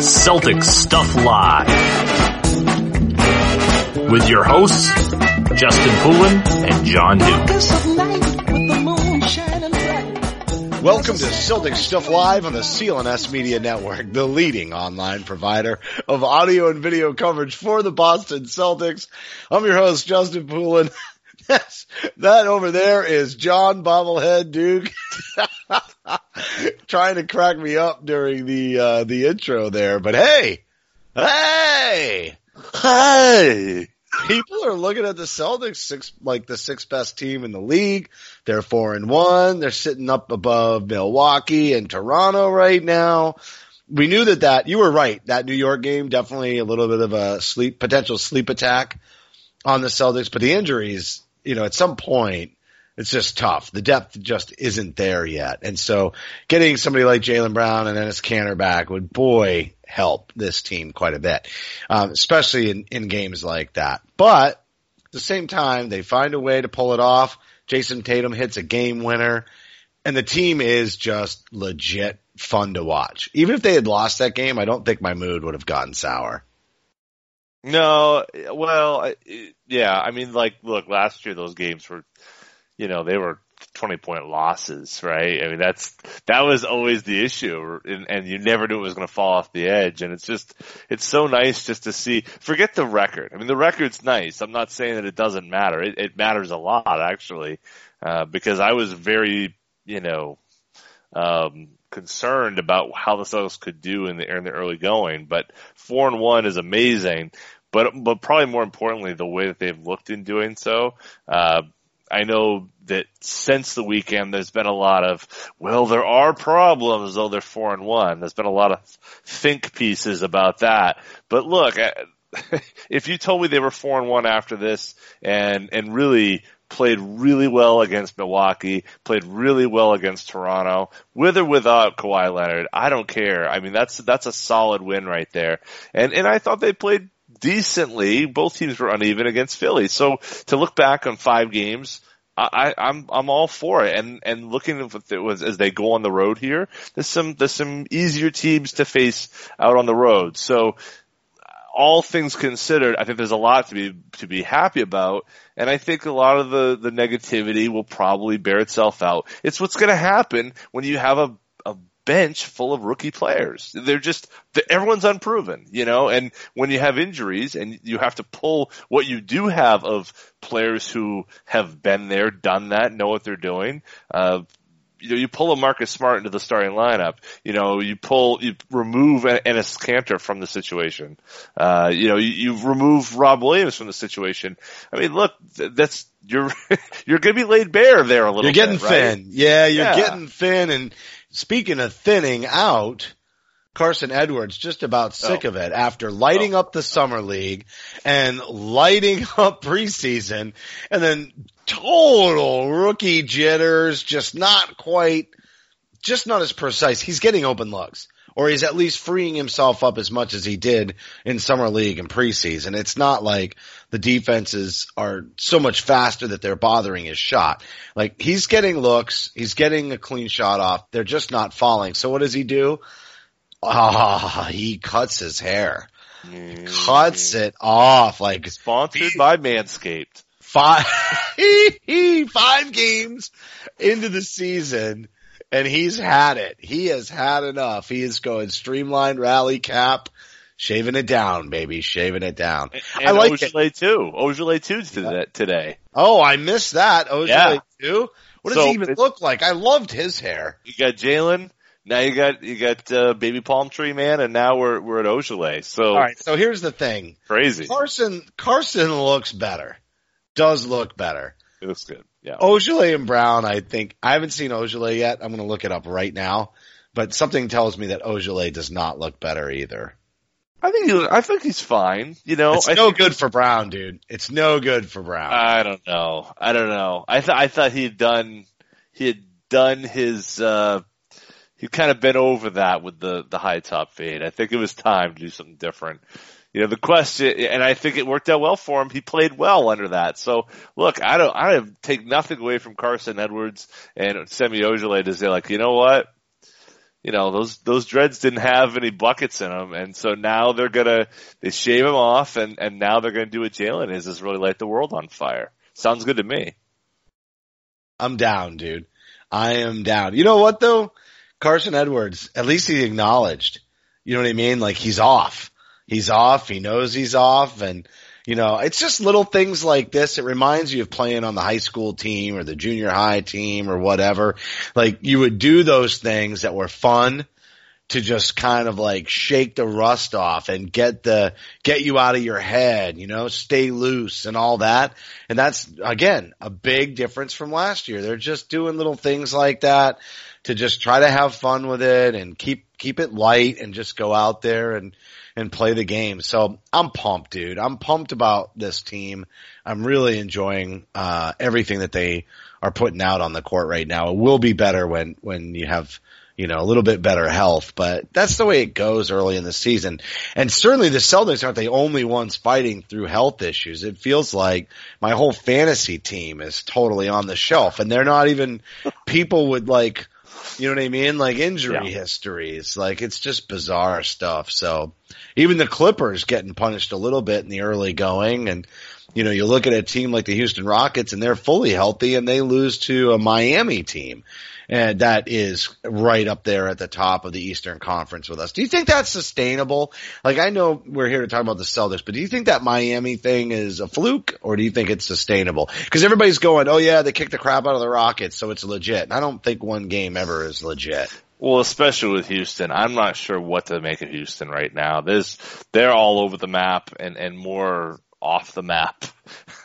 Celtic Stuff Live. With your hosts, Justin Poulin and John Duke. Welcome to Celtic Stuff Live on the CLNS Media Network, the leading online provider of audio and video coverage for the Boston Celtics. I'm your host, Justin Poulin. Yes, that over there is John Bobblehead Duke trying to crack me up during the uh, the intro there. But hey, hey, hey! People are looking at the Celtics six like the sixth best team in the league. They're four and one. They're sitting up above Milwaukee and Toronto right now. We knew that that you were right. That New York game definitely a little bit of a sleep potential sleep attack on the Celtics, but the injuries, you know, at some point it's just tough. The depth just isn't there yet. And so getting somebody like Jaylen Brown and Enes Kanter back would boy help this team quite a bit. Um, especially in, in games like that. But at the same time, they find a way to pull it off. Jayson Tatum hits a game winner and the team is just legit fun to watch. Even if they had lost that game, I don't think my mood would have gotten sour. No, well, yeah, I mean, like, look, last year those games were, you know, they were 20 point losses, right? I mean, that's, that was always the issue, and, and you never knew it was going to fall off the edge, and it's just, it's so nice just to see, forget the record. I mean, the record's nice. I'm not saying that it doesn't matter. It, it matters a lot, actually, uh, because I was very, you know, um, concerned about how the Celtics could do in the in the early going. But four and one is amazing. But but probably more importantly, the way that they've looked in doing so. Uh, I know that since the weekend, there's been a lot of well, there are problems though they're four and one. There's been a lot of think pieces about that. But look. If you told me they were four and one after this and and really played really well against Milwaukee, played really well against Toronto, with or without Kawhi Leonard, I don't care. I mean, that's that's a solid win right there. And and I thought they played decently. Both teams were uneven against Philly. So to look back on five games, I, I'm I'm all for it. And and looking at it was as they go on the road here, there's some there's some easier teams to face out on the road. So all things considered, I think there's a lot to be to be happy about, and I think a lot of the the negativity will probably bear itself out. It's what's going to happen when you have a a bench full of rookie players. They're just everyone's unproven, you know. And when you have injuries and you have to pull what you do have of players who have been there, done that, know what they're doing. Uh, you know, you pull a Marcus Smart into the starting lineup. You know, you pull, you remove Enes Kanter from the situation. Uh, you know, you, you remove Rob Williams from the situation. I mean, look, that's you're you're going to be laid bare there a little. Bit. You're getting bit, right? thin. Yeah, you're Yeah. getting thin. And speaking of thinning out, Carson Edwards just about sick Oh. of it after lighting oh. up the summer league and lighting up preseason and then total rookie jitters, just not quite, just not as precise. He's getting open looks. Or he's at least freeing himself up as much as he did in summer league and preseason. It's not like the defenses are so much faster that they're bothering his shot. Like he's getting looks, he's getting a clean shot off. They're just not falling. So what does he do? Ah, he cuts his hair, He cuts it off like Sponsored by Manscaped. five five games into the season and he's had it. He has had enough. He is going streamlined rally cap, shaving it down, baby, shaving it down. And I like it. Ojeleye too. Ojeleye too today. today. Oh, I missed that. Ojeleye Yeah. too. What does So he even look like? I loved his hair. You got Jaylen. Now you got you got uh, baby palm tree man, and now we're we're at Ojeleye. So All right. So here's the thing. crazy. Carson Carson looks better. Does look better. It looks good. Yeah. Ojeleye and Brown, I think I haven't seen Ojeleye yet. I'm going to look it up right now, but something tells me that Ojeleye does not look better either. I think he, I think he's fine. You know, It's I no good for Brown, dude. It's no good for Brown. I don't know. I don't know. I thought I thought he had done he had done his uh he kind of been over that with the the high top fade. I think it was time to do something different. You know, the question, eh, eh, and I think it worked out well for him. He played well under that. So look, I don't, I take nothing away from Carson Edwards and Semi Ojeleye to say like, you know what? You know, those, those dreads didn't have any buckets in them. And so now they're gonna, they shave them off and, and now they're gonna do what Jaylen is, is really light the world on fire. Sounds good to me. I'm down, dude. I am down. You know what though? Carson Edwards, at least he acknowledged. You know what I mean? Like he's off. He's off. He knows he's off. And, you know, it's just little things like this. It reminds you of playing on the high school team or the junior high team or whatever. Like you would do those things that were fun to just kind of like shake the rust off and get the, get you out of your head, you know, stay loose and all that. And that's again, a big difference from last year. They're just doing little things like that to just try to have fun with it and keep, keep it light and just go out there and, and play the game. So I'm pumped, dude. I'm pumped about this team. I'm really enjoying, uh, everything that they are putting out on the court right now. It will be better when, when you have, you know, a little bit better health, but that's the way it goes early in the season. And certainly the Celtics aren't the only ones fighting through health issues. It feels like my whole fantasy team is totally on the shelf and they're not even people would like, you know what I mean? Like injury Yeah. histories. Like it's just bizarre stuff. So even the Clippers getting punished a little bit in the early going and you know, you look at a team like the Houston Rockets and they're fully healthy and they lose to a Miami team. And that is right up there at the top of the Eastern Conference with us. Do you think that's sustainable? Like I know we're here to talk about the Celtics, but do you think that Miami thing is a fluke or do you think it's sustainable? Cause everybody's going, oh yeah, they kicked the crap out of the Rockets, so it's legit. And I don't think one game ever is legit. Well, especially with Houston, I'm not sure what to make of Houston right now. There's, they're all over the map and, and more off the map.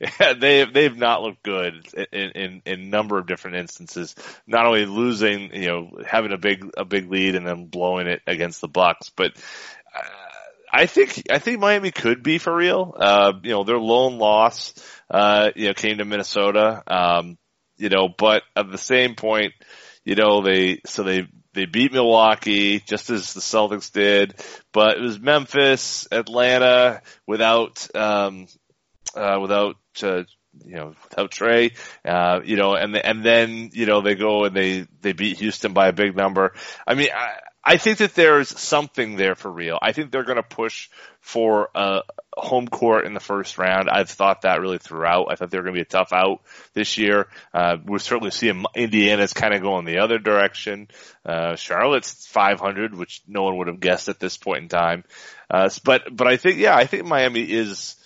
yeah, they they've not looked good in, in in number of different instances. Not only losing, you know, having a big a big lead and then blowing it against the Bucks, but uh, I think I think Miami could be for real. Uh, you know, their lone loss, uh, you know, came to Minnesota. Um, you know, but at the same point, you know, they so they they beat Milwaukee just as the Celtics did, but it was Memphis, Atlanta without um uh without uh, you know without Trae, uh you know, and and then you know they go and they they beat Houston by a big number. I mean, I I think that there's something there for real. I think they're going to push for a home court in the first round. I've thought that really throughout. I thought they were going to be a tough out this year. Uh, we're certainly seeing Indiana's kind of going the other direction. Uh, Charlotte's 500, which no one would have guessed at this point in time. Uh, but, but I think, yeah, I think Miami is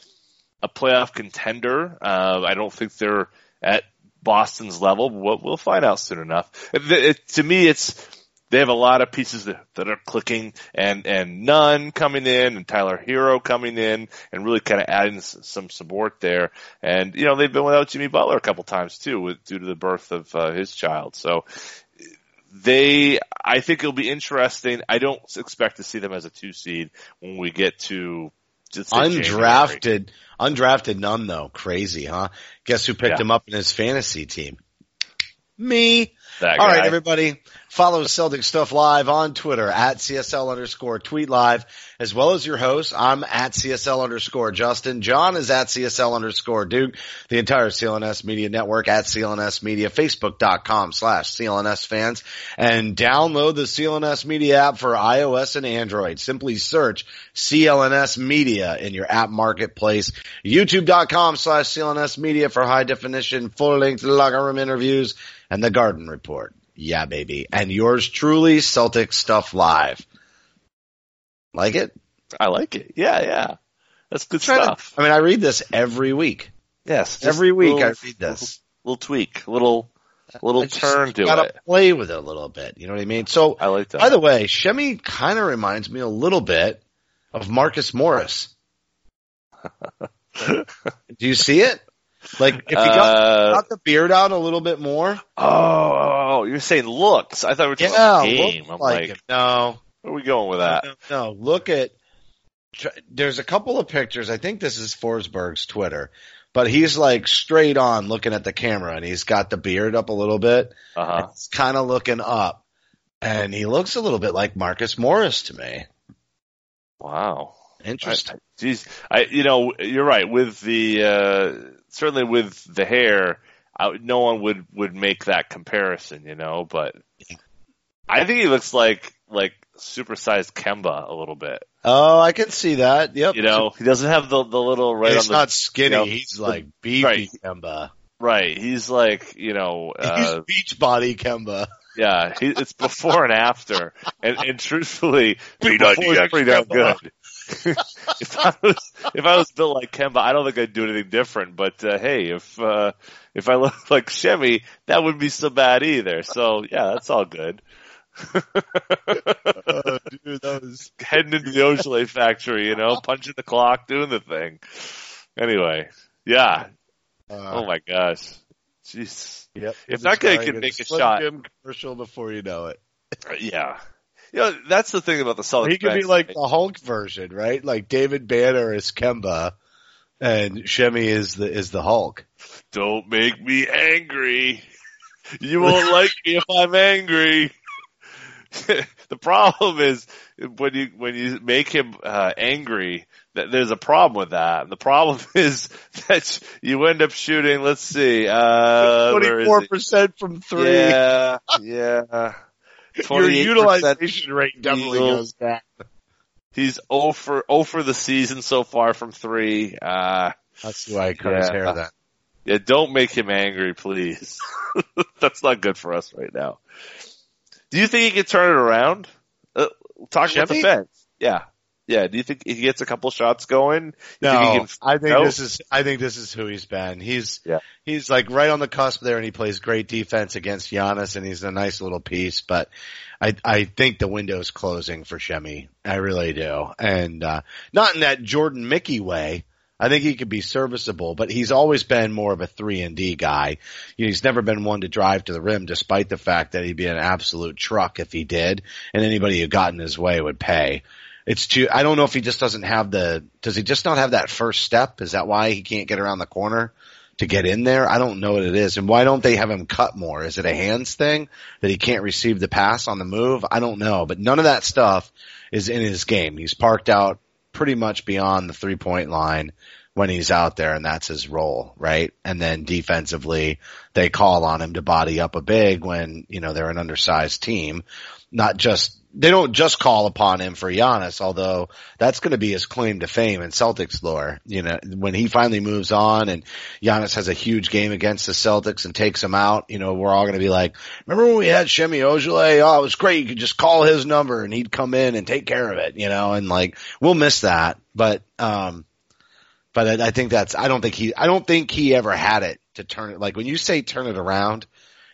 a playoff contender. Uh, I don't think they're at Boston's level, but we'll, find out soon enough. It, it, to me, it's, they have a lot of pieces that, that are clicking and, and Nunn coming in and Tyler Herro coming in and really kind of adding some support there. And, you know, they've been without Jimmy Butler a couple times too with, due to the birth of uh, his child. So they, I think it'll be interesting. I don't expect to see them as a two seed when we get to say January. Undrafted, undrafted none though. Crazy, huh? Guess who picked Yeah. him up in his fantasy team? Me. All right, everybody. Follow Celtic Stuff Live on Twitter at CSL underscore tweet live, as well as your host. I'm at CSL underscore Justin. John is at CSL underscore Duke. The entire CLNS Media Network at CLNS Media, Facebook.com slash CLNS fans, and download the CLNS Media app for iOS and Android. Simply search CLNS Media in your app marketplace. YouTube.com slash CLNS Media for high definition, full length locker room interviews and the Garden Report. Yeah, baby. And yours truly, Celtic Stuff Live. Like it? I like it. Yeah, yeah. That's good Try to- stuff. I mean, I read this every week. yes. Every week little- I read this. Little, tweak, little, little turn to gotta it. play with it a little bit. You know what I mean? So, I like that. by the way, Semi kind of reminds me a little bit of Marcus Morris. Do you see it? Like, if you got, Uh, got the beard out a little bit more. oh, you're saying looks. I thought we were talking Yeah, game. I'm like, like. No, where are we going with that? No, no, look at. There's a couple of pictures. I think this is Forsberg's Twitter, but he's like straight on looking at the camera, and he's got the beard up a little bit. Uh huh. He's kind of looking up, and he looks a little bit like Marcus Morris to me. Wow. Interesting. I- Jeez, I you know you're right with the uh, certainly with the hair. I, no one would would make that comparison, you know. But I think he looks like like supersized Kemba a little bit. oh, I can see that. Yep. You know, he doesn't have the the little right he's on the not skinny. you know, he's like beefy right. Kemba. right. He's like you know uh, he's beach body Kemba. Yeah, he, it's before and after, and, and truthfully, before on pretty damn good. if I was if I was built like Kemba, I don't think I'd do anything different. But uh, hey, if uh, if I look like Chevy, that wouldn't be so bad either. So yeah, that's all good. oh, dude, that was Heading into the Ojeleye factory, you know, punching the clock, doing the thing. Anyway, yeah. uh, Oh my gosh, jeez. Yep. If that guy can make a shot- commercial before you know it. Yeah. You know, that's the thing about the Celtics. He could be like the Hulk version, right? Like David Banner is Kemba, and Semi is the is the Hulk. Don't make me angry. You won't like me if I'm angry. the problem is when you when you make him uh, angry, that there's a problem with that. And the problem is that you end up shooting. Let's see, uh, where Twenty is four it? percent from three. Yeah, yeah. Your utilization rate definitely field. goes down. He's 0 for 0 for the season so far from three. Uh, That's why I cut his Yeah. hair then. Yeah, don't make him angry, please. That's not good for us right now. Do you think he can turn it around? Uh, talk about the Chevy? bench. Yeah. Yeah. Do you think he gets a couple shots going? You think he No, can- I think No? this is I think this is who he's been. He's Yeah. he's like right on the cusp there, and he plays great defense against Giannis, and he's a nice little piece. But I I think the window's closing for Semi. I really do, and uh, not in that Jordan Mickey way. I think he could be serviceable, but he's always been more of a three and D guy. You know, he's never been one to drive to the rim, despite the fact that he'd be an absolute truck if he did, and anybody who got in his way would pay. It's too. I don't know if he just doesn't have the. Does he just not have that first step? Is that why he can't get around the corner to get in there? I don't know what it is. And why don't they have him cut more? Is it a hands thing that he can't receive the pass on the move? I don't know. But none of that stuff is in his game. He's parked out pretty much beyond the three point line when he's out there and that's his role, right? And then defensively, they call on him to body up a big when, you know, they're an undersized team. Not just, they don't just call upon him for Giannis, although that's going to be his claim to fame in Celtics lore. You know, when he finally moves on and Giannis has a huge game against the Celtics and takes him out, you know, we're all going to be like, remember when we had Semi Ojeleye? Oh, it was great. You could just call his number and he'd come in and take care of it, you know, and like, we'll miss that. But, um, but I, I think that's, I don't think he, I don't think he ever had it to turn it, like when you say turn it around,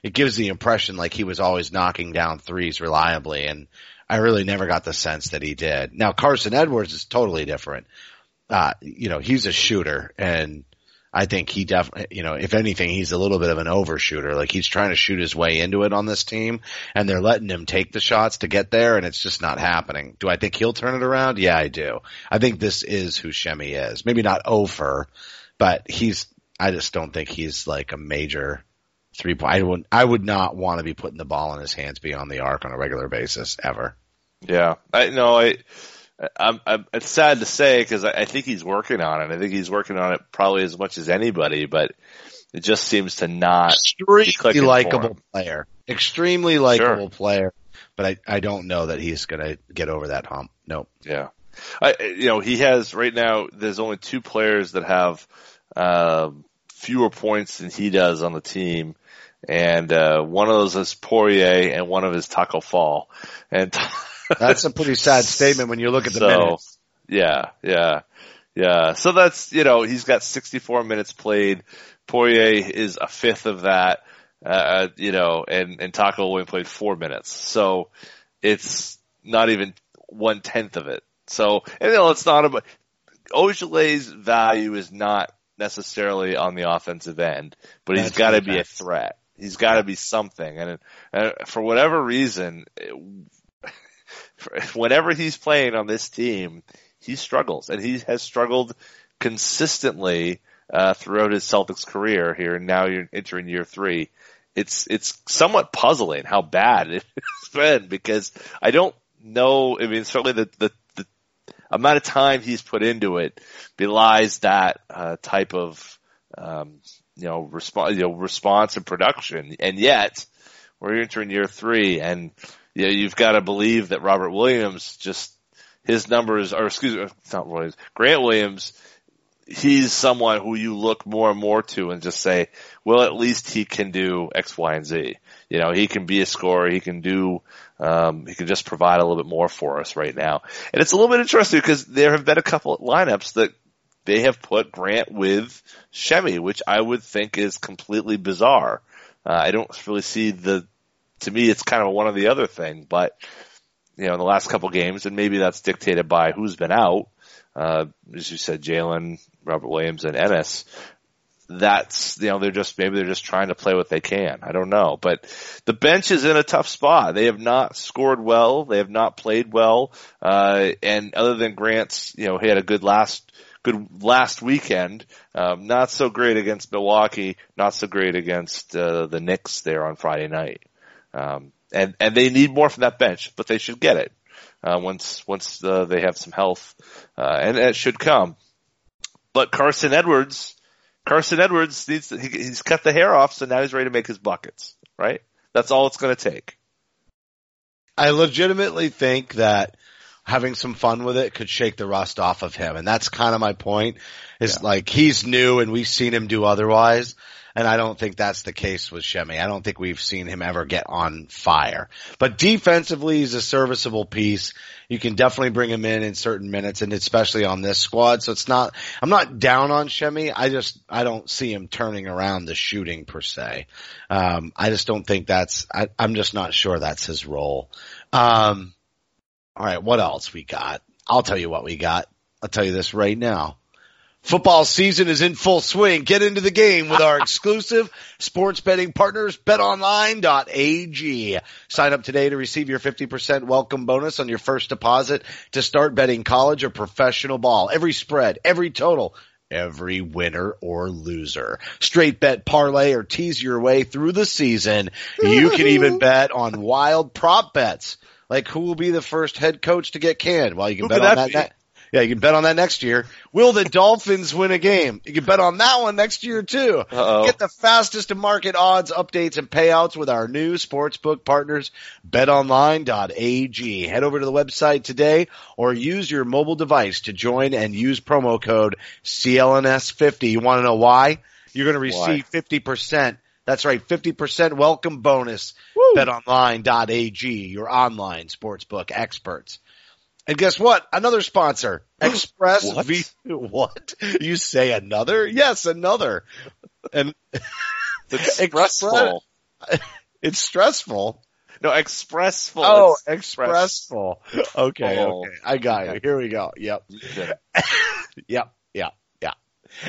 it gives the impression like he was always knocking down threes reliably and I really never got the sense that he did. Now Carson Edwards is totally different. Uh, you know, he's a shooter and I think he definitely, you know, if anything, he's a little bit of an overshooter. Like he's trying to shoot his way into it on this team and they're letting him take the shots to get there and it's just not happening. Do I think he'll turn it around? Yeah, I do. I think this is who Semi is. Maybe not over, but he's, I just don't think he's like a major three point. I would I would not want to be putting the ball in his hands beyond the arc on a regular basis ever. Yeah, I know. I, I'm, I'm it's sad to say because I, I think he's working on it. I think he's working on it probably as much as anybody, but it just seems to not. Extremely likable player, extremely likable player, but I I don't know that he's gonna get over that hump. Nope. Yeah, I, you know, he has right now. There's only two players that have um, fewer points than he does on the team, and uh, one of those is Poirier, and one of is Tacko Fall, and That's a pretty sad statement when you look at the So, minutes. Yeah, yeah, yeah. So that's you know he's got 64 minutes played. Poirier is a fifth of that. Uh, you know, and and Taco only played four minutes. So it's not even one tenth of it. So and you know it's not about Ojeleye's value is not necessarily on the offensive end, but he's got to be a threat. He's got to be something, and uh, for whatever reason, whenever he's playing on this team, he struggles, and he has struggled consistently uh, throughout his Celtics career. Here, and now you're entering year three. It's it's somewhat puzzling how bad it's been because I don't know. I mean, certainly the the, the amount of time he's put into it belies that uh, type of um, you know response you know response and production, and yet we're entering year three, and you know, you've got to believe that Robert Williams just his numbers, or excuse me, not Williams, Grant Williams. He's someone who you look more and more to and just say, well, at least he can do X, Y, and Z. You know, he can be a scorer. He can do, um, he can just provide a little bit more for us right now. And it's a little bit interesting because there have been a couple lineups that they have put Grant with Semi, which I would think is completely bizarre. Uh, I don't really see the, to me, it's kind of a one or the other thing, but, you know, in the last couple games, and maybe that's dictated by who's been out, uh, as you said, Jaylen, Robert Williams, and Enes. That's, you know, they're just, maybe they're just trying to play what they can. I don't know. But the bench is in a tough spot. They have not scored well. They have not played well. Uh, and other than Grant's, you know, he had a good last, good last weekend. Um, not so great against Milwaukee. Not so great against, uh, the Knicks there on Friday night. Um, and, and they need more from that bench, but they should get it, uh, once, once, uh, they have some health, uh, and it should come. But Carson Edwards, Carson Edwards needs to, he, he's cut the hair off, so now he's ready to make his buckets, right? That's all it's going to take. I legitimately think that having some fun with it could shake the rust off of him. And that's kind of my point is like he's new and we've seen him do otherwise. And I don't think that's the case with Semi. I don't think we've seen him ever get on fire. But defensively, he's a serviceable piece. You can definitely bring him in in certain minutes and especially on this squad. So it's not, I'm not down on Semi. I just, I don't see him turning around the shooting per se. Um, I just don't think that's, I, I'm just not sure that's his role. Um, all right, what else we got? I'll tell you what we got. I'll tell you this right now. Football season is in full swing. Get into the game with our exclusive sports betting partners, betonline.ag. Sign up today to receive your 50% welcome bonus on your first deposit to start betting college or professional ball. Every spread, every total, every winner or loser. Straight bet parlay or tease your way through the season. You can even bet on wild prop bets. Like who will be the first head coach to get canned? Well, you can Who bet on that that. yeah, you can bet on that next year. Will the Dolphins win a game? You can bet on that one next year too. Uh-oh. Get the fastest to market odds, updates, and payouts with our new sportsbook partners, betonline.ag. Head over to the website today or use your mobile device to join and use promo code CLNS50. You want to know why? You're going to Why? receive 50%. That's right, 50% welcome bonus. BetOnline.ag, your online sportsbook experts. And guess what? Another sponsor, Express What? V. What? You say another? Yes, another. And It's stressful. it's stressful. No, expressful. Oh, Express- expressful. Okay, Oh. okay. I got you. Here we go. Yep. Yep. Yep. Yeah.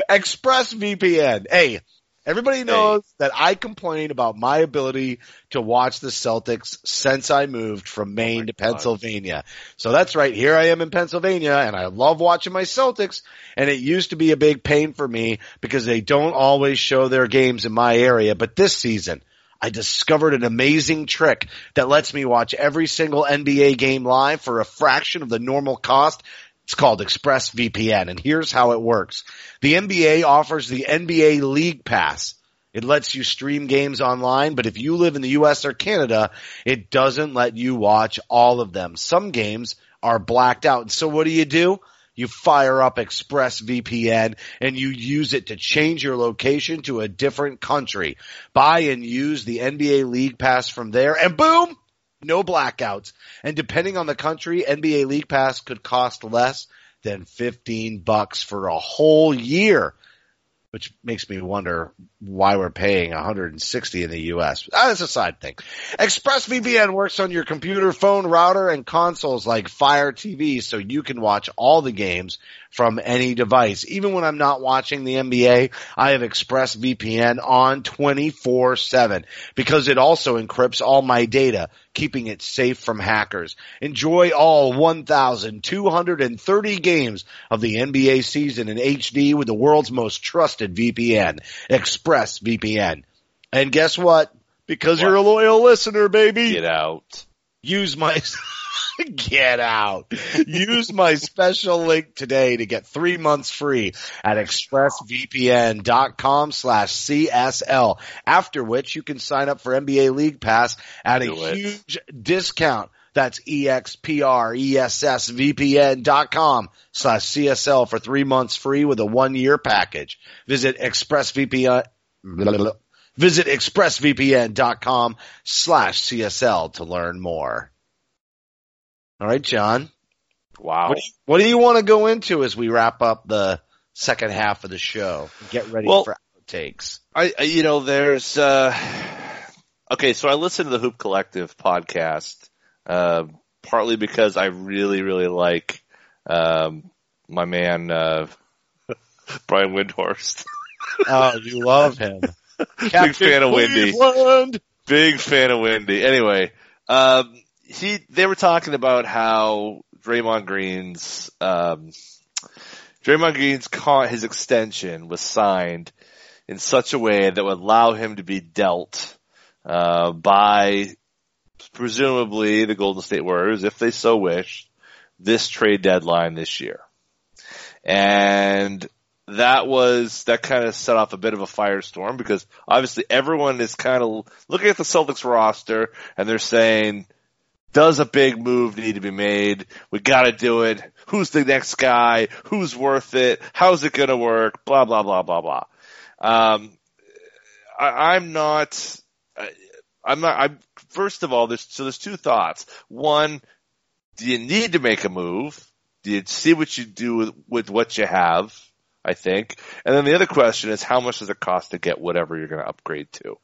Express VPN. Hey, Everybody knows that I complain about my ability to watch the Celtics since I moved from oh Maine to Oh God. Pennsylvania. So that's right. Here I am in Pennsylvania and I love watching my Celtics and it used to be a big pain for me because they don't always show their games in my area. But this season, I discovered an amazing trick that lets me watch every single NBA game live for a fraction of the normal cost. It's called ExpressVPN and here's how it works. The NBA offers the NBA League Pass. It lets you stream games online, but if you live in the US or Canada, it doesn't let you watch all of them. Some games are blacked out. So what do you do? You fire up ExpressVPN and you use it to change your location to a different country. Buy and use the NBA League Pass from there and boom, no blackouts. And depending on the country, NBA League Pass could cost less than 15 bucks for a whole year, which makes me wonder why we're paying 160 in the US. Ah, That's a side thing. ExpressVPN works on your computer, phone, router, and consoles like Fire TV so you can watch all the games from any device. Even when I'm not watching the NBA, I have ExpressVPN on 24-7 because it also encrypts all my data, keeping it safe from hackers. Enjoy all 1,230 games of the NBA season in HD with the world's most trusted VPN, ExpressVPN. And guess what? Because you're a loyal listener, baby Get out. use my get out. Use my special link today to get three months free at expressvpn.com slash CSL. After which you can sign up for NBA League Pass at a it. huge discount. That's expressvpn.com slash CSL for three months free with a one year package. Visit expressvpn, visit expressvpn.com slash CSL to learn more. All right, John. Wow. What do, you, what do you want to go into as we wrap up the second half of the show? Get ready Well- for outtakes. I, you know, there's uh okay, so I listened to the Hoop Collective podcast, uh, partly because I really, really like um my man uh Brian Windhorst. Oh, you love him. Big fan of Wendy. Cleveland. Big fan of Wendy. Anyway, um he they were talking about how Draymond Green's um Draymond Green's con- his extension was signed in such a way that would allow him to be dealt uh, by presumably the Golden State Warriors, if they so wish, this trade deadline this year. And that was, that kind of set off a bit of a firestorm because obviously everyone is kind of looking at the Celtics roster and they're saying, does a big move need to be made? We gotta do it. Who's the next guy? Who's worth it? How's it gonna work? Blah, blah, blah, blah, blah. Um, I, I'm not, I'm not, I'm, first of all, there's, so there's two thoughts. One, do you need to make a move? Do you see what you do with, with what you have? I think. And then the other question is how much does it cost to get whatever you're going to upgrade to?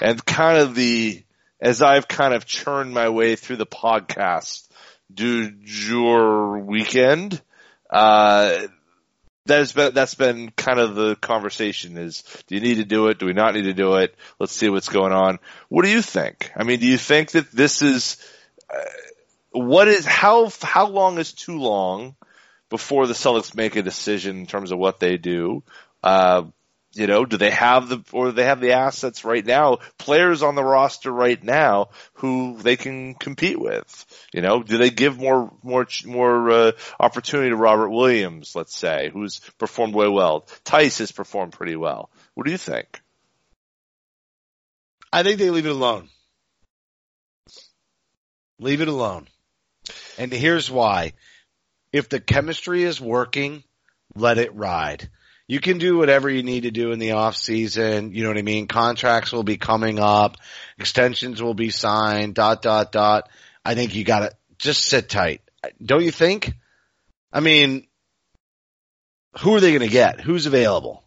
And kind of the, as I've kind of churned my way through the podcast du jour weekend, uh, that's been, that's been kind of the conversation is, do you need to do it? Do we not need to do it? Let's see what's going on. What do you think? I mean, do you think that this is, uh, what is, how, how long is too long before the Celtics make a decision in terms of what they do? Uh, you know, do they have the, or they have the assets right now, players on the roster right now who they can compete with? You know, do they give more, more, more, uh, opportunity to Robert Williams, let's say, who's performed way well? Theis has performed pretty well. What do you think? I think they leave it alone. Leave it alone. And here's why. If the chemistry is working, let it ride. You can do whatever you need to do in the off season. You know what I mean? Contracts will be coming up. Extensions will be signed, dot, dot, dot. I think you gotta just sit tight. Don't you think? I mean, who are they going to get? Who's available?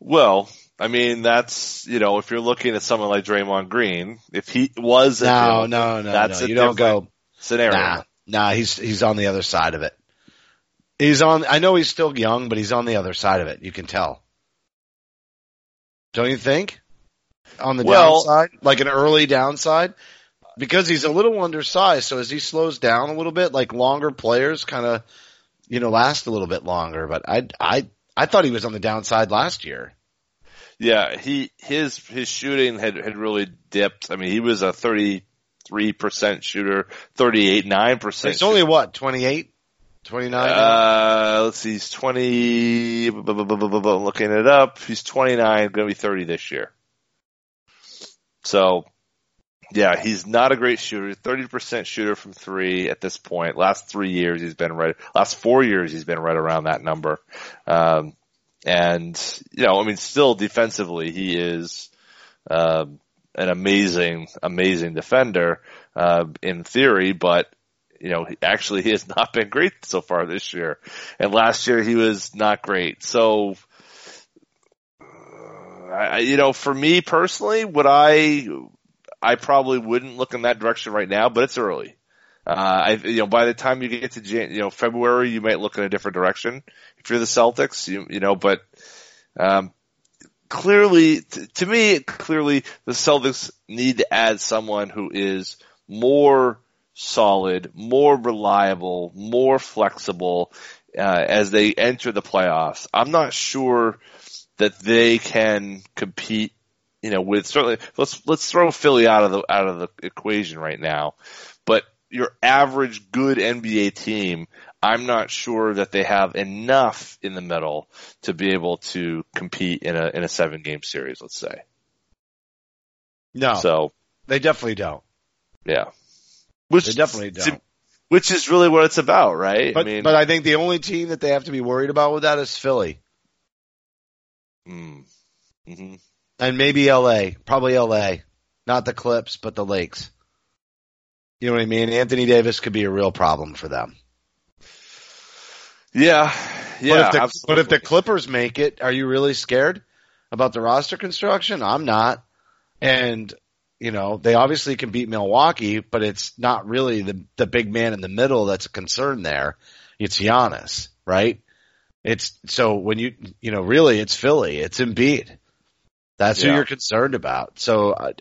Well, I mean, that's, you know, if you're looking at someone like Draymond Green, if he was, No, no, no, that's no. a You don't go. scenario. Nah, nah, he's he's on the other side of it. He's on. I know he's still young, but he's on the other side of it. You can tell. Don't you think? On the Well- downside, like an early downside, because he's a little undersized. So as he slows down a little bit, like longer players kind of, you know, last a little bit longer. But I, I, I thought he was on the downside last year. Yeah, he his his shooting had had really dipped. I mean, he was a thirty three percent shooter, thirty eight nine percent. It's only what 28, 29. Uh, let's see, he's 20, bu- bu- bu- bu- bu- bu- looking it up. He's 29, going to be 30 this year. So, yeah, he's not a great shooter. 30% shooter from three at this point. Last three years he's been right, last four years he's been right around that number. Um, and, you know, I mean, still defensively he is, um, an amazing, amazing defender, uh, in theory, but you know, actually he has not been great so far this year. And last year he was not great. So, uh, I, you know, for me personally, would I, I probably wouldn't look in that direction right now, but it's early. Uh, I, you know, by the time you get to Jan, you know, February, you might look in a different direction if you're the Celtics, you, you know, but, um, clearly, t- to me, clearly the Celtics need to add someone who is more solid, more reliable, more flexible uh, as they enter the playoffs. I'm not sure that they can compete. You know, with certainly let's let's throw Philly out of the out of the equation right now, but your average good NBA team, I'm not sure that they have enough in the middle to be able to compete in a in a seven game series. Let's say no, so. they definitely don't. Yeah, which They definitely don't. Which is really what it's about, right? But I mean, but I think the only team that they have to be worried about with that is Philly mm, hmm and maybe L.A. Probably L.A. Not the Clips, but the Lakes. You know what I mean? Anthony Davis could be a real problem for them. yeah, yeah. but, if the, absolutely. but if the Clippers make it, are you really scared about the roster construction? I'm not. And you know, they obviously can beat Milwaukee, but it's not really the the big man in the middle that's a concern there. It's Giannis, right? It's so when you you know really it's Philly, it's Embiid. That's who you're concerned about. So uh,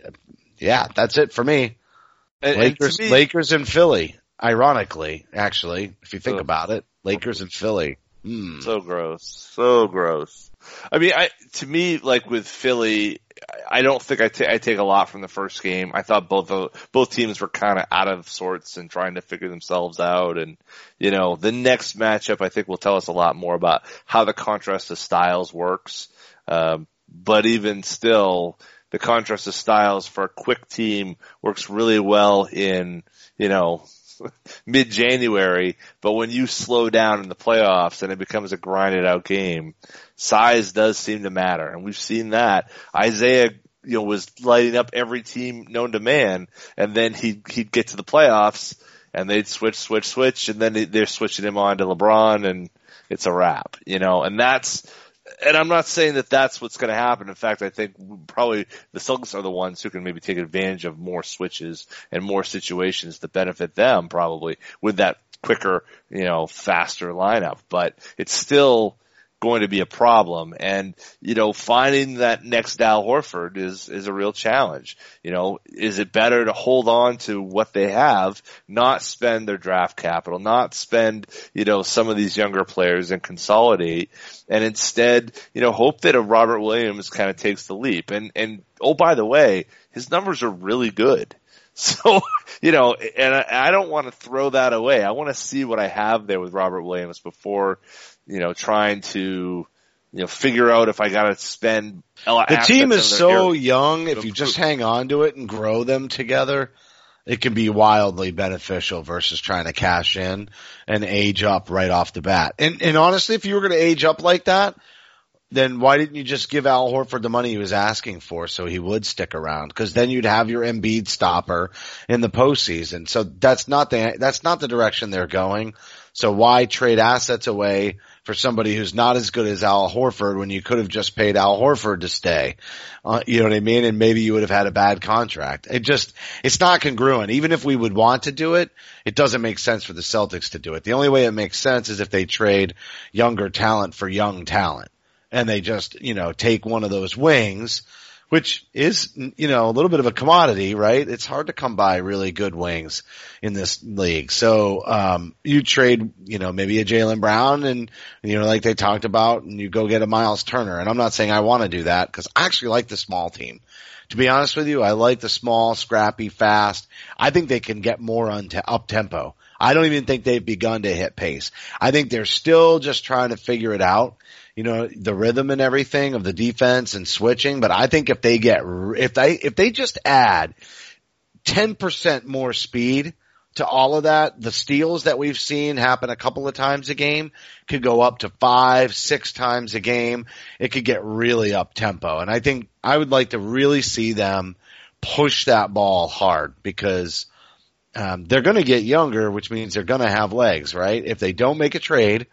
yeah, that's it for me. And- and Lakers, me- Lakers and Philly. Ironically, actually, if you think Ugh. about it, Lakers and Philly. Hmm. So gross. So gross. I mean, I to me, like with Philly, I- don't think I ta- I take a lot from the first game. I thought both of, both teams were kind of out of sorts and trying to figure themselves out. And you know, the next matchup I think will tell us a lot more about how the contrast of styles works. Um, but even still, the contrast of styles for a quick team works really well in you know mid January, but when you slow down in the playoffs and it becomes a grinded out game, size does seem to matter. And we've seen that. Isaiah, you know, was lighting up every team known to man, and then he'd, he'd get to the playoffs and they'd switch, switch, switch, and then they- they're switching him on to LeBron and it's a wrap, you know, and that's, and I'm not saying that that's what's going to happen. In fact, I think probably the Celtics are the ones who can maybe take advantage of more switches and more situations that benefit them probably with that quicker, you know, faster lineup. But it's still going to be a problem. And, you know, finding that next Al Horford is, is a real challenge. You know, is it better to hold on to what they have, not spend their draft capital, not spend, you know, some of these younger players and consolidate and instead, you know, hope that a Robert Williams kind of takes the leap. And, and, oh, by the way, his numbers are really good. So, you know, and I, I don't want to throw that away. I want to see what I have there with Robert Williams before, you know, trying to, you know, figure out if I got to spend. The team is so young. young. If you just hang on to it and grow them together, it can be wildly beneficial versus trying to cash in and age up right off the bat. And, and honestly, if you were going to age up like that, then why didn't you just give Al Horford the money he was asking for so he would stick around? Cause then you'd have your Embiid stopper in the postseason. So that's not the, that's not the direction they're going. So why trade assets away for somebody who's not as good as Al Horford when you could have just paid Al Horford to stay? Uh, you know what I mean? And maybe you would have had a bad contract. It just, it's not congruent. Even if we would want to do it, it doesn't make sense for the Celtics to do it. The only way it makes sense is if they trade younger talent for young talent. And they just, you know, take one of those wings, which is, you know, a little bit of a commodity, right? It's hard to come by really good wings in this league. So, um, you trade, you know, maybe a Jaylen Brown and, you know, like they talked about and you go get a Myles Turner. And I'm not saying I want to do that because I actually like the small team. To be honest with you, I like the small, scrappy, fast. I think they can get more on te- up tempo. I don't even think they've begun to hit pace. I think they're still just trying to figure it out you know, the rhythm and everything of the defense and switching. But I think if they get, if they, if they just add 10% more speed to all of that, the steals that we've seen happen a couple of times a game could go up to five, six times a game. It could get really up tempo. And I think I would like to really see them push that ball hard because um, they're going to get younger, which means they're going to have legs, right? If they don't make a trade,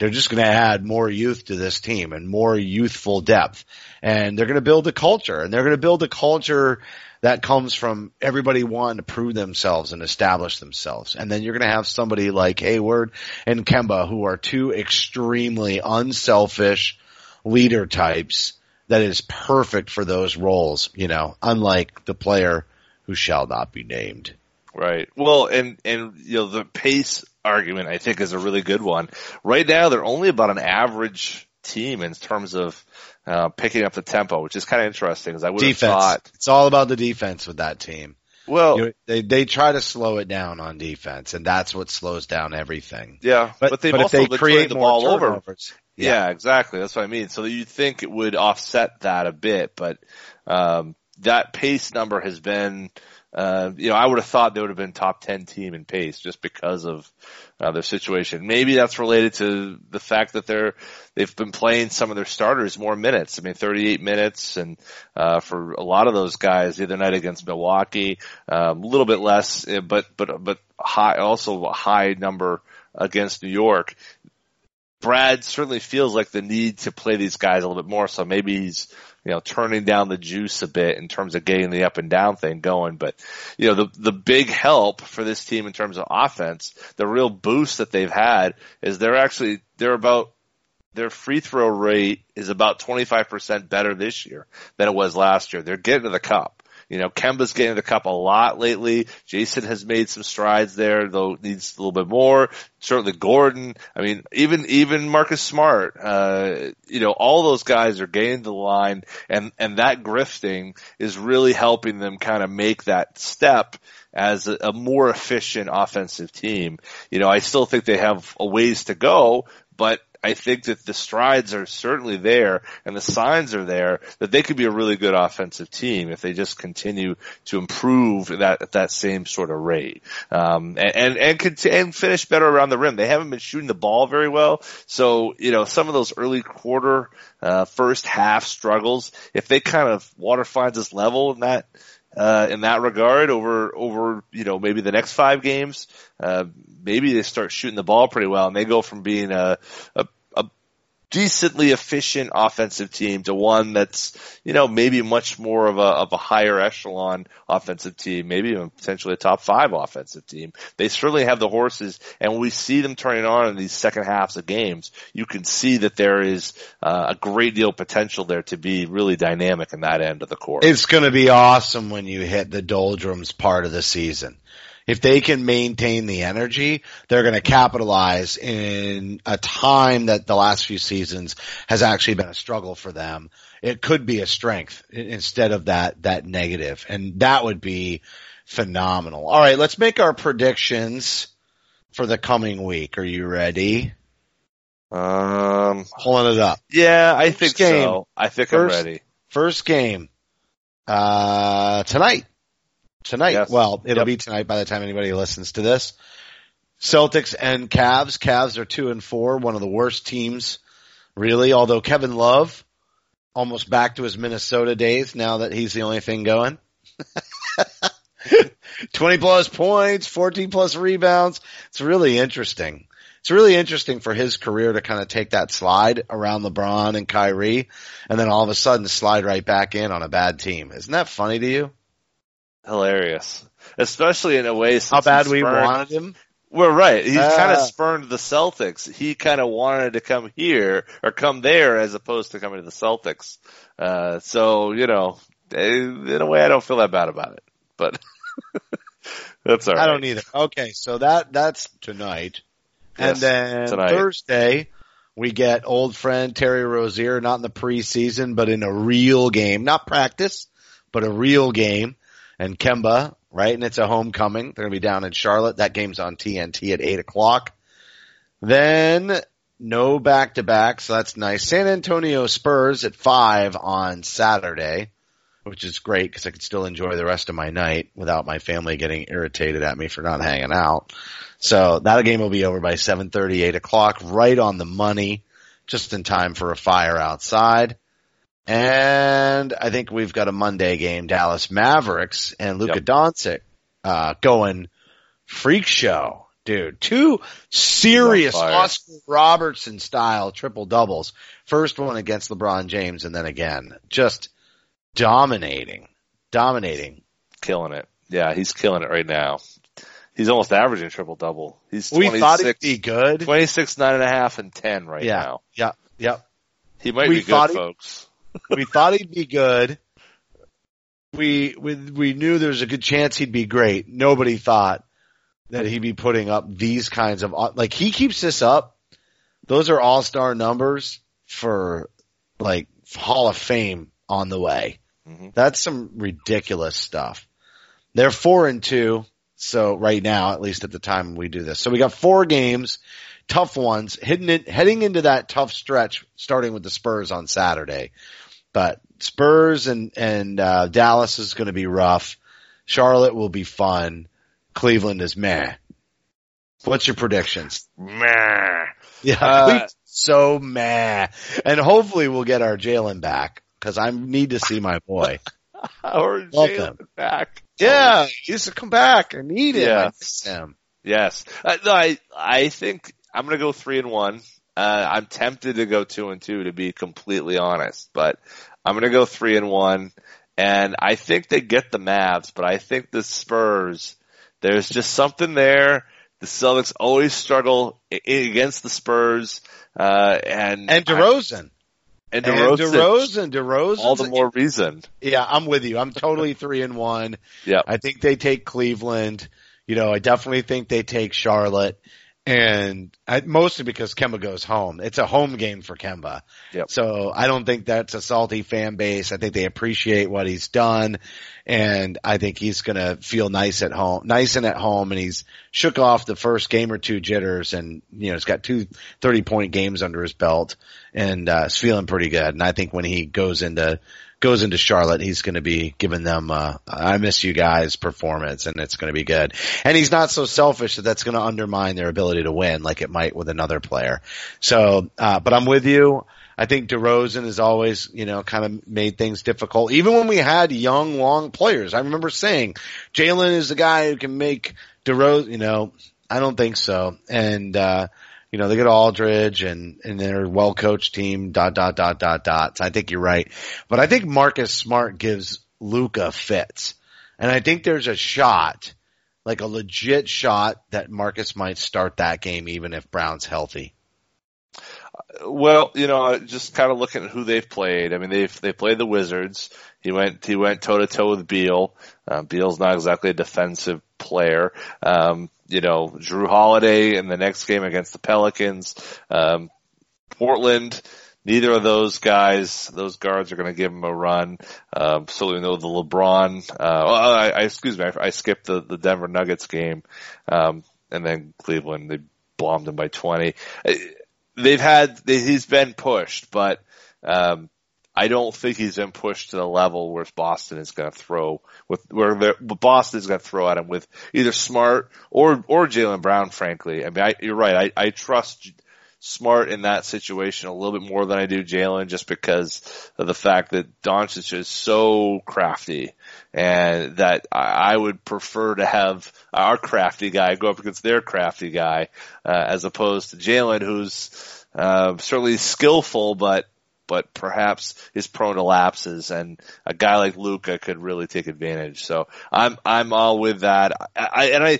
they're just going to add more youth to this team and more youthful depth. And they're going to build a culture and they're going to build a culture that comes from everybody wanting to prove themselves and establish themselves. And then you're going to have somebody like Hayward and Kemba who are two extremely unselfish leader types that is perfect for those roles, you know, unlike the player who shall not be named. Right. Well, and and you know the pace argument I think is a really good one. Right now they're only about an average team in terms of uh, picking up the tempo, which is kind of interesting. Because I would defense. have thought it's all about the defense with that team. Well, you know, they they try to slow it down on defense, and that's what slows down everything. Yeah, but, but, but if they create the ball over. Yeah. yeah. exactly. That's what I mean. So you think it would offset that a bit, but um, that pace number has been uh, you know, I would have thought they would have been top 10 team in pace just because of uh, their situation. Maybe that's related to the fact that they're, they've been playing some of their starters more minutes. I mean, 38 minutes and, uh, for a lot of those guys the other night against Milwaukee, um, a little bit less, eh, but, but, but high, also a high number against New York. Brad certainly feels like the need to play these guys a little bit more. So maybe he's, you know, turning down the juice a bit in terms of getting the up and down thing going. But, you know, the, the big help for this team in terms of offense, the real boost that they've had is they're actually, they're about, their free throw rate is about 25% better this year than it was last year. They're getting to the cup. You know, Kemba's getting the cup a lot lately. Jayson has made some strides there, though needs a little bit more. Certainly Gordon. I mean, even, even Marcus Smart, uh, you know, all those guys are getting the line and, and that grifting is really helping them kind of make that step as a, a more efficient offensive team. You know, I still think they have a ways to go, but I think that the strides are certainly there and the signs are there that they could be a really good offensive team if they just continue to improve that at that same sort of rate. Um, and, and, and, and finish better around the rim. They haven't been shooting the ball very well. So, you know, some of those early quarter, uh, first half struggles, if they kind of water finds this level in that, uh, in that regard over over you know maybe the next five games. Uh, maybe they start shooting the ball pretty well and they go from being a, a decently efficient offensive team to one that's, you know, maybe much more of a, of a higher echelon offensive team, maybe even potentially a top five offensive team. They certainly have the horses and when we see them turning on in these second halves of games, you can see that there is uh, a great deal of potential there to be really dynamic in that end of the court. It's going to be awesome when you hit the doldrums part of the season if they can maintain the energy, they're going to capitalize in a time that the last few seasons has actually been a struggle for them. It could be a strength instead of that, that negative. And that would be phenomenal. All right. Let's make our predictions for the coming week. Are you ready? Um, pulling it up. Yeah, I think game, so. I think first, I'm ready. First game, uh, tonight tonight. Yes. Well, it'll Yep. be tonight by the time anybody listens to this. Celtics and Cavs. Cavs are two and four, one of the worst teams, really. Although Kevin Love almost back to his Minnesota days now that he's the only thing going. 20 plus points, 14 plus rebounds. It's really interesting. It's really interesting for his career to kind of take that slide around LeBron and Kyrie and then all of a sudden slide right back in on a bad team. Isn't that funny to you? Hilarious. Especially in a way since How bad we spurned- wanted him? We're right. He kind of Ah. spurned the Celtics. He kind of wanted to come here or come there as opposed to coming to the Celtics. Uh, so you know, eh, in a way, I don't feel that bad about it. But that's all right. I don't either. Okay, so that that's tonight, and then tonight. Thursday we get old friend Terry Rozier, not in the preseason, but in a real game, not practice, but a real game, and Kemba, right? And it's a homecoming. They're gonna be down in Charlotte. That game's on TNT at eight o'clock. Then no back to back, so that's nice. San Antonio Spurs at five on Saturday which is great because I could still enjoy the rest of my night without my family getting irritated at me for not hanging out. So that game will be over by 7.30, 8 o'clock, right on the money, just in time for a fire outside. And I think we've got a Monday game, Dallas Mavericks and Luka Yep. Doncic, uh, going freak show. Dude, two serious He's on fire. Oscar Robertson style triple doubles. First one against LeBron James and then again. Just dominating, dominating. killing it. Yeah, he's killing it right now. He's almost averaging triple double. He's We 26, thought he'd be good. 26, nine and a half, and 10 right yeah, now. yeah, yeah. He might We be good, folks. We thought he'd be good. We, we we knew there was a good chance he'd be great. Nobody thought that he'd be putting up these kinds of like he keeps this up. Those are all star numbers for like Hall of Fame on the way. Mhm. That's some ridiculous stuff. They're four and two, so right now, at least at the time we do this. So we got four games, tough ones, heading in, heading into that tough stretch, starting with the Spurs on Saturday. But Spurs and and uh, Dallas is going to be rough. Charlotte will be fun. Cleveland is meh. What's your predictions? Meh. Yeah, Uh, so meh. And hopefully we'll get our Jaylen back because I need to see my boy. Or Jaylen back. Yeah, he used to come back. I need him. I Yes. miss him. Yes. Uh, no, I I think I'm gonna go three and one. Uh, I'm tempted to go two and two to be completely honest, but I'm gonna go three and one. And I think they get the Mavs, but I think the Spurs. There's just something there. The Celtics always struggle against the Spurs, uh, and And DeRozan. and And DeRozan. DeRozan. DeRozan. all the more reason. Yeah, I'm with you. I'm totally three and one. Yep. I think they take Cleveland. You know, I definitely think they take Charlotte. And I, mostly because Kemba goes home. It's a home game for Kemba. Yep. So I don't think that's a salty fan base. I think they appreciate what he's done. And I think he's going to feel nice at home, nice and at home. And he's shook off the first game or two jitters and, you know, he's got two 30 point games under his belt and, uh, is feeling pretty good. And I think when he goes into, goes into Charlotte, he's going to be giving them, uh, I miss you guys performance and it's going to be good. And he's not so selfish that that's going to undermine their ability to win like it might with another player. So, uh, but I'm with you. I think DeRozan has always, you know, kind of made things difficult. Even when we had young, long players, I remember saying Jaylen is the guy who can make DeRozan, you know, I don't think so. And, uh, you know, they get Aldridge and, and they're a well coached team, dot, dot, dot, dot, dot. So I think you're right. But I think Marcus Smart gives Luka fits. And I think there's a shot, like a legit shot that Marcus might start that game even if Brown's healthy. Well, you know, just kind of looking at who they've played. I mean, they've they played the Wizards. He went he went toe to toe with Beal. Uh, Beal's not exactly a defensive player. Um, you know, Jrue Holiday in the next game against the Pelicans. Um, Portland. Neither of those guys, those guards, are going to give him a run. Um, so we know the LeBron. Uh, well, I, I excuse me, I, I skipped the the Denver Nuggets game, um, and then Cleveland. They bombed him by twenty. Uh, they've had he's been pushed, but um, I don't think he's been pushed to the level where Boston is going to throw with where Boston is going to throw at him with either Smart or or Jaylen Brown. Frankly, I mean, I, you're right. I, I trust Smart in that situation a little bit more than I do Jaylen, just because of the fact that Doncic is so crafty, and that I, I would prefer to have our crafty guy go up against their crafty guy, uh, as opposed to Jaylen, who's uh, certainly skillful, but but perhaps is prone to lapses, and a guy like Luka could really take advantage. So I'm I'm all with that. I, I and I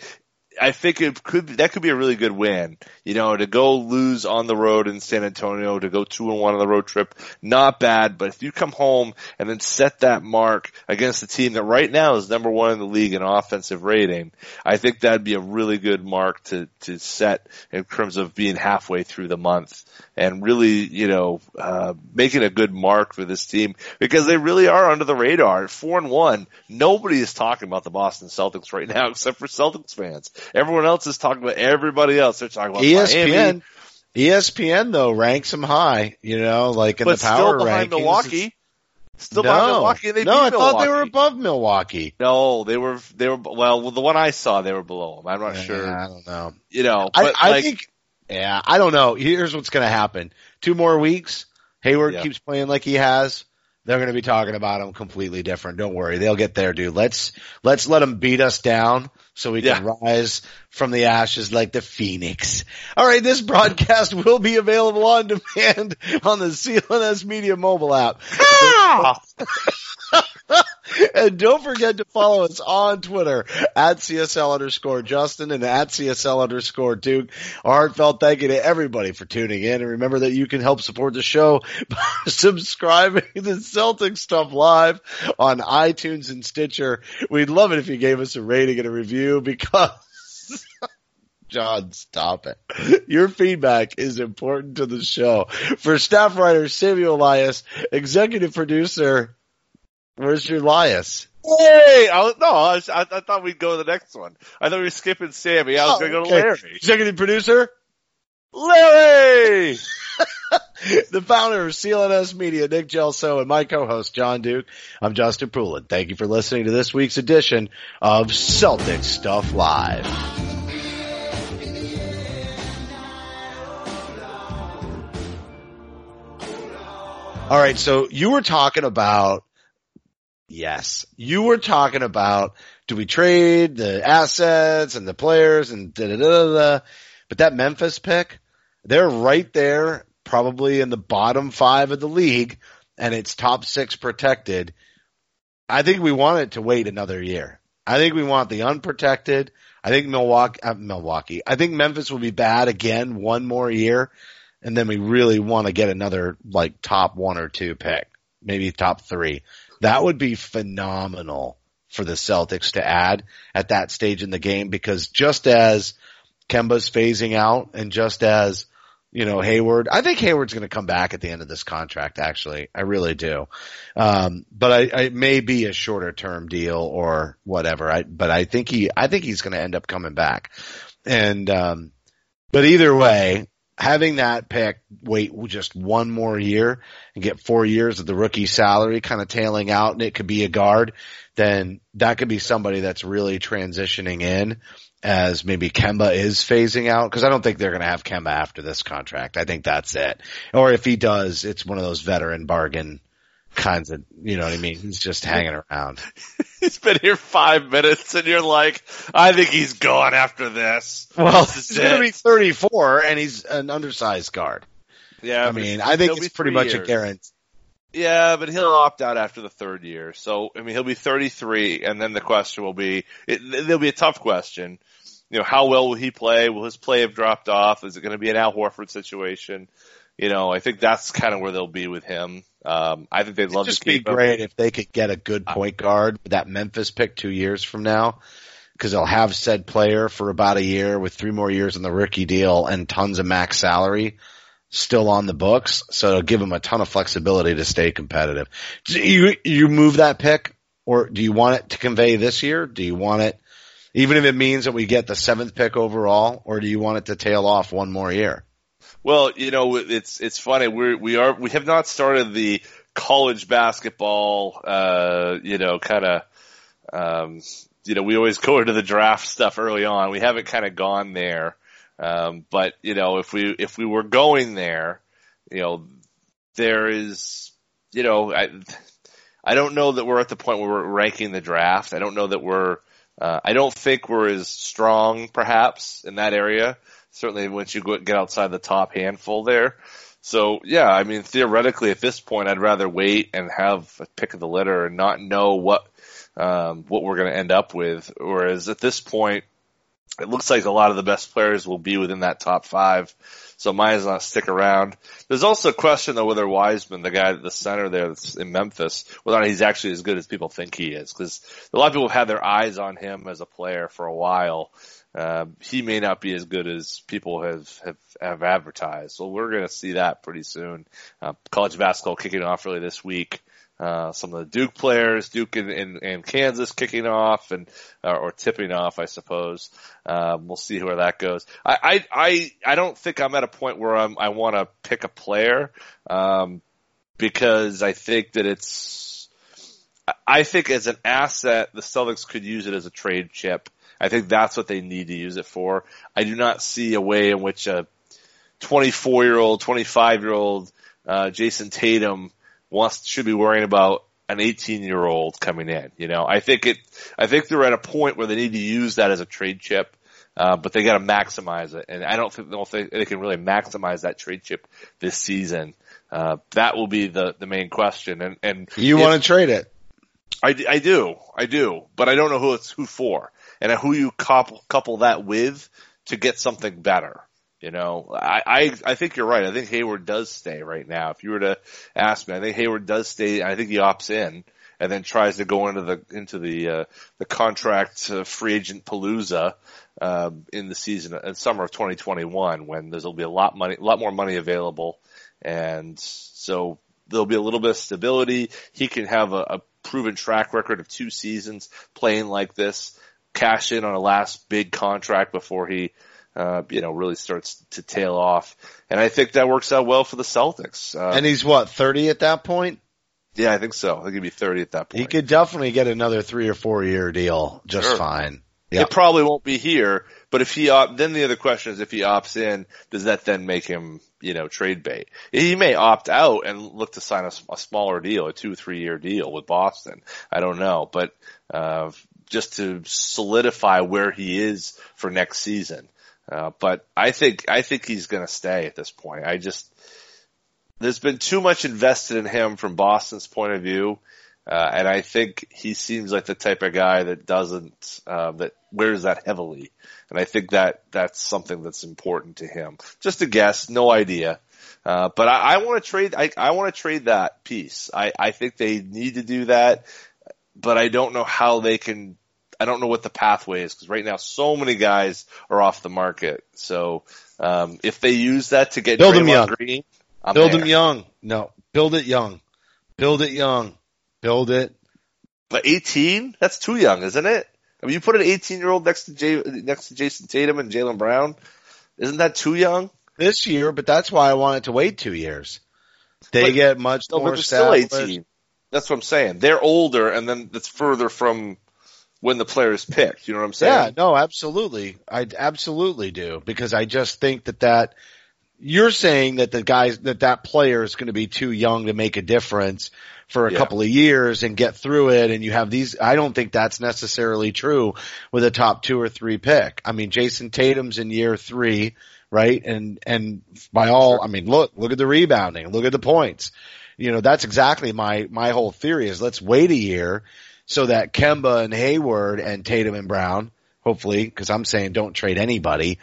I think it could that could be a really good win. You know, to go lose on the road in San Antonio, to go two and one on the road trip, not bad. But if you come home and then set that mark against the team that right now is number one in the league in offensive rating, I think that'd be a really good mark to to set in terms of being halfway through the month and really, you know, uh, making a good mark for this team because they really are under the radar. Four and one, nobody is talking about the Boston Celtics right now except for Celtics fans. Everyone else is talking about everybody else. They're talking about ESPN. Miami, ESPN though ranks them high, you know, like in but the power still behind rankings. Milwaukee. Still no, behind Milwaukee. They no, I thought they were above Milwaukee. No, they were they were well. The one I saw, they were below them. I'm not Yeah, sure. I don't know. You know, I, I like, think, yeah, I don't know. Here's what's going to happen. Two more weeks. Hayward Yeah. keeps playing like he has. They're going to be talking about him completely different. Don't worry. They'll get there, dude. Let's, let's let them beat us down so we can Yeah. rise from the ashes like the phoenix. All right. This broadcast will be available on demand on the CLNS Media mobile app. Ah! and don't forget to follow us on Twitter at CSL underscore Justin and at CSL underscore Duke. A heartfelt thank you to everybody for tuning in. And remember that you can help support the show by subscribing to Celtic Stuff Live on iTunes and Stitcher. We'd love it if you gave us a rating and a review because John, stop it. Your feedback is important to the show. For staff writer Samuel Elias, executive producer, where's your Elias? Hey, I was, no, I, was, I, I thought we'd go to the next one. I thought we were skipping Sammy. I was Oh, going to go to okay. Larry. Executive producer, Larry! the founder of CLNS Media, Nick Gelso, and my co-host, John Duke. I'm Justin Poulin. Thank you for listening to this week's edition of Celtic Stuff Live. All right, so you were talking about, yes, you were talking about, do we trade the assets and the players and da da da da but that Memphis pick, they're right there, probably in the bottom five of the league, and it's top six protected. I think we want it to wait another year. I think we want the unprotected. I think Milwaukee, uh, Milwaukee. I think Memphis will be bad again one more year, and then we really want to get another like top one or two pick, maybe top three. That would be phenomenal for the Celtics to add at that stage in the game because just as Kemba's phasing out and just as you know, Hayward. I think Hayward's going to come back at the end of this contract. Actually, I really do. Um, but I, I may be a shorter term deal or whatever. I, but I think he, I think he's going to end up coming back. And, um, but either way, having that pick wait just one more year and get four years of the rookie salary kind of tailing out and it could be a guard, then that could be somebody that's really transitioning in as maybe Kemba is phasing out because I don't think they're going to have Kemba after this contract. I think that's it. Or if he does, it's one of those veteran bargain kinds of, you know what I mean? He's just hanging around. He's been here five minutes and you're like, I think he's gone after this. Well, This he's going to be 34 and he's an undersized guard. Yeah, I mean, I think it's pretty much a guarantee. Yeah, but he'll opt out after the third year. So, I mean, he'll be 33, and then the question will be, it, there'll be a tough question. You know, how well will he play? Will his play have dropped off? Is it going to be an Al Horford situation? You know, I think that's kind of where they'll be with him. Um, I think they'd It'd love just to be him. great if they could get a good point guard with that Memphis pick two years from now. Cause they'll have said player for about a year with three more years on the rookie deal and tons of max salary still on the books. So it'll give them a ton of flexibility to stay competitive. Do you, you move that pick or do you want it to convey this year? Do you want it, even if it means that we get the seventh pick overall, or do you want it to tail off one more year? Well, you know, it's it's funny. We're we are we have not started the college basketball. Uh, you know, kind of. Um, you know, we always go into the draft stuff early on. We haven't kind of gone there. Um, but you know, if we if we were going there, you know, there is, you know, I I don't know that we're at the point where we're ranking the draft. I don't know that we're. Uh, I don't think we're as strong, perhaps, in that area. Certainly, once you get outside the top handful there. So, yeah, I mean, theoretically, at this point, I'd rather wait and have a pick of the litter and not know what um, what we're going to end up with. Whereas at this point, it looks like a lot of the best players will be within that top five. So might as well stick around. There's also a question though whether Wiseman, the guy at the center there that's in Memphis, whether not he's actually as good as people think he is. Cause a lot of people have had their eyes on him as a player for a while. Uh, he may not be as good as people have, have, have advertised. So we're going to see that pretty soon. Uh, college basketball kicking off really this week. Uh, some of the Duke players, Duke and, and, and Kansas kicking off and, uh, or tipping off, I suppose. Um, we'll see where that goes. I, I, I, I don't think I'm at a point where I'm, I want to pick a player, um, because I think that it's, I think as an asset, the Celtics could use it as a trade chip. I think that's what they need to use it for. I do not see a way in which a 24 year old, 25 year old, uh, Jayson Tatum wants should be worrying about an 18 year old coming in. You know, I think it. I think they're at a point where they need to use that as a trade chip, uh, but they got to maximize it. And I don't think, think they can really maximize that trade chip this season. Uh, that will be the the main question. And and You want to trade it? I, I do, I do, but I don't know who it's who for, and who you couple couple that with to get something better. You know, I, I I think you're right. I think Hayward does stay right now. If you were to ask me, I think Hayward does stay. I think he opts in and then tries to go into the into the uh, the contract uh, free agent palooza uh, in the season in summer of 2021 when there'll be a lot money, a lot more money available, and so there'll be a little bit of stability. He can have a, a proven track record of two seasons playing like this, cash in on a last big contract before he, uh, you know, really starts to tail off. And I think that works out well for the Celtics. Uh, And he's what, 30 at that point? yeah, I think so. I think he'd be 30 at that point. He could definitely get another three or four year deal just Sure. fine. Yeah. It probably won't be here, but if he opt, then the other question is if he opts in, does that then make him, you know, trade bait? He may opt out and look to sign a smaller deal, a two, three year deal with Boston. I don't know, but, uh, just to solidify where he is for next season. Uh, but I think, I think he's going to stay at this point. I just, there's been too much invested in him from Boston's point of view. Uh, and I think he seems like the type of guy that doesn't, uh, that wears that heavily. And I think that that's something that's important to him. Just a guess, no idea. Uh, but I, I want to trade, I, I want to trade that piece. I, I think they need to do that, but I don't know how they can, I don't know what the pathway is because right now so many guys are off the market. So, um, if they use that to get Build Draymond young. Green, I'm Build there. him young. No, build it young. Build it young. Build it. But 18? That's too young, isn't it? I mean, you put an 18 year old next to Jay, next to Jayson Tatum and Jaylen Brown. Isn't that too young? This year, but that's why I wanted to wait two years. They But- get much No, more but they're still 18. That's what I'm saying. They're older and then it's further from when the player is picked. You know what I'm saying? Yeah, no, absolutely. I absolutely do because I just think that that you're saying that the guys that that player is going to be too young to make a difference for a Yeah. couple of years and get through it and you have these I don't think that's necessarily true with a top 2 or 3 pick. I mean Jayson Tatum's in year 3, right? And and by all I mean look, look at the rebounding, look at the points. You know, that's exactly my my whole theory is let's wait a year so that Kemba and Hayward and Tatum and Brown, hopefully, because I'm saying don't trade anybody.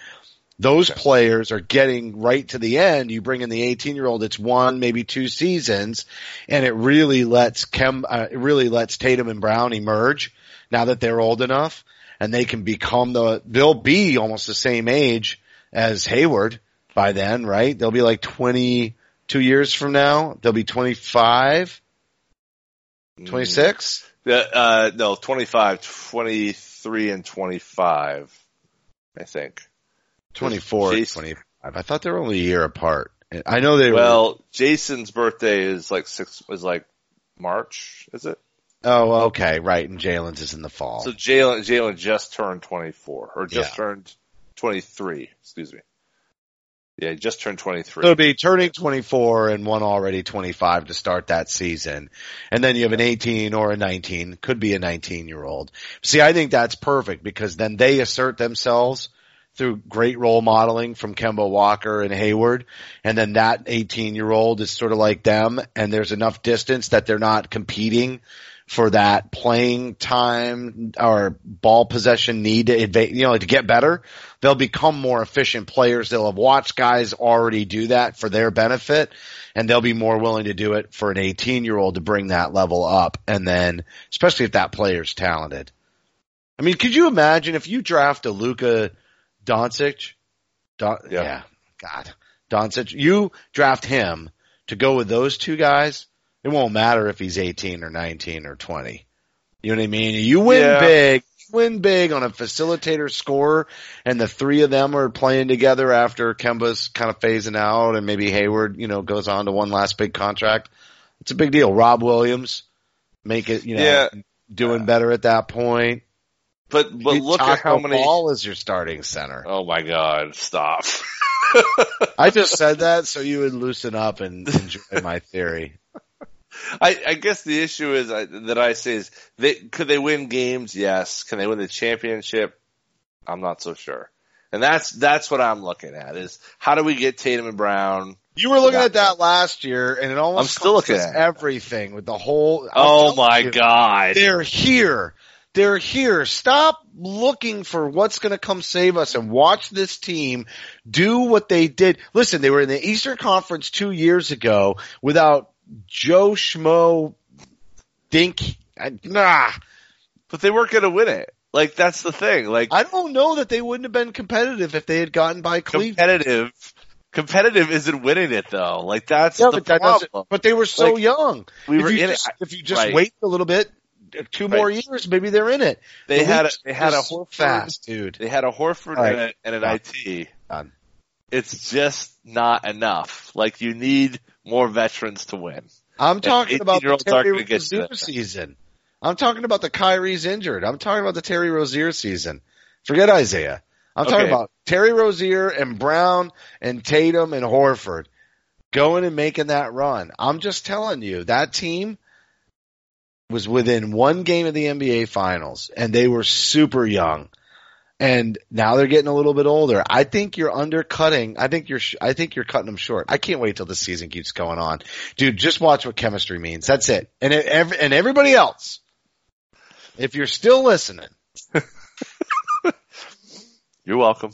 Those players are getting right to the end. You bring in the 18 year old, it's one, maybe two seasons, and it really lets Kem, uh, it really lets Tatum and Brown emerge now that they're old enough and they can become the, they'll be almost the same age as Hayward by then, right? They'll be like 22 years from now. They'll be 25, 26. Yeah, uh, no, 25, 23 and 25, I think. 24, Jayson- 25. I thought they were only a year apart. I know they were. Well, Jayson's birthday is like six, is like March, is it? Oh, okay, right. And Jaylen's is in the fall. So Jaylen, Jaylen just turned 24 or just Yeah. turned 23, excuse me. Yeah, he just turned 23. So it'll be turning 24 and one already 25 to start that season. And then you have an 18 or a 19, could be a 19 year old. See, I think that's perfect because then they assert themselves through great role modeling from Kemba Walker and Hayward. And then that 18 year old is sort of like them and there's enough distance that they're not competing for that playing time or ball possession need to adva- you know to get better, they'll become more efficient players. They'll have watched guys already do that for their benefit, and they'll be more willing to do it for an 18 year old to bring that level up. And then, especially if that player's talented. I mean, could you imagine if you draft a Luka Doncic? Don, Yeah. yeah, God, Doncic, you draft him to go with those two guys. It won't matter if he's 18 or 19 or 20. You know what I mean? You win Yeah. big, you win big on a facilitator scorer, and the three of them are playing together after Kemba's kind of phasing out, and maybe Hayward, you know, goes on to one last big contract. It's a big deal. Rob Williams, make it, you know, Yeah. doing better at that point. But but You look at how many. Fall is your starting center. Oh my God! Stop. I just said that so you would loosen up and enjoy my theory. I, I guess the issue is I, that I say is they could they win games? Yes. Can they win the championship? I'm not so sure. And that's that's what I'm looking at is how do we get Tatum and Brown? You were looking at that last year, and it almost I'm still looking at everything with the whole. Oh my you, God! They're here. They're here. Stop looking for what's going to come save us and watch this team do what they did. Listen, they were in the Eastern Conference two years ago without Joe Schmo Dink. Nah, But they weren't going to win it. Like that's the thing. Like I don't know that they wouldn't have been competitive if they had gotten by Cleveland. competitive. Competitive isn't winning it though. Like that's Yeah, the but that problem. But they were so Like, young. We if were you in just, it. if you just Right. wait a little bit, two more years, maybe they're in it. They The had a, they had a Horford, fast, dude. They had a Horford Right. and, a, and an. IT. It's just not enough. Like you need more veterans to win. I'm talking about the 18-year-olds Terry gonna get to Rozier season. I'm talking about the Kyrie's injured. I'm talking about the Terry Rozier season. Forget Isaiah. I'm talking about Terry Rozier and Brown and Tatum and Horford going and making that run. I'm just telling you that team was within one game of the NBA finals and they were super young. And now they're getting a little bit older. I think you're undercutting. I think you're. I think you're cutting them short. I can't wait till the season keeps going on, dude. Just watch what chemistry means. That's it. And it, and everybody else, if you're still listening, You're welcome.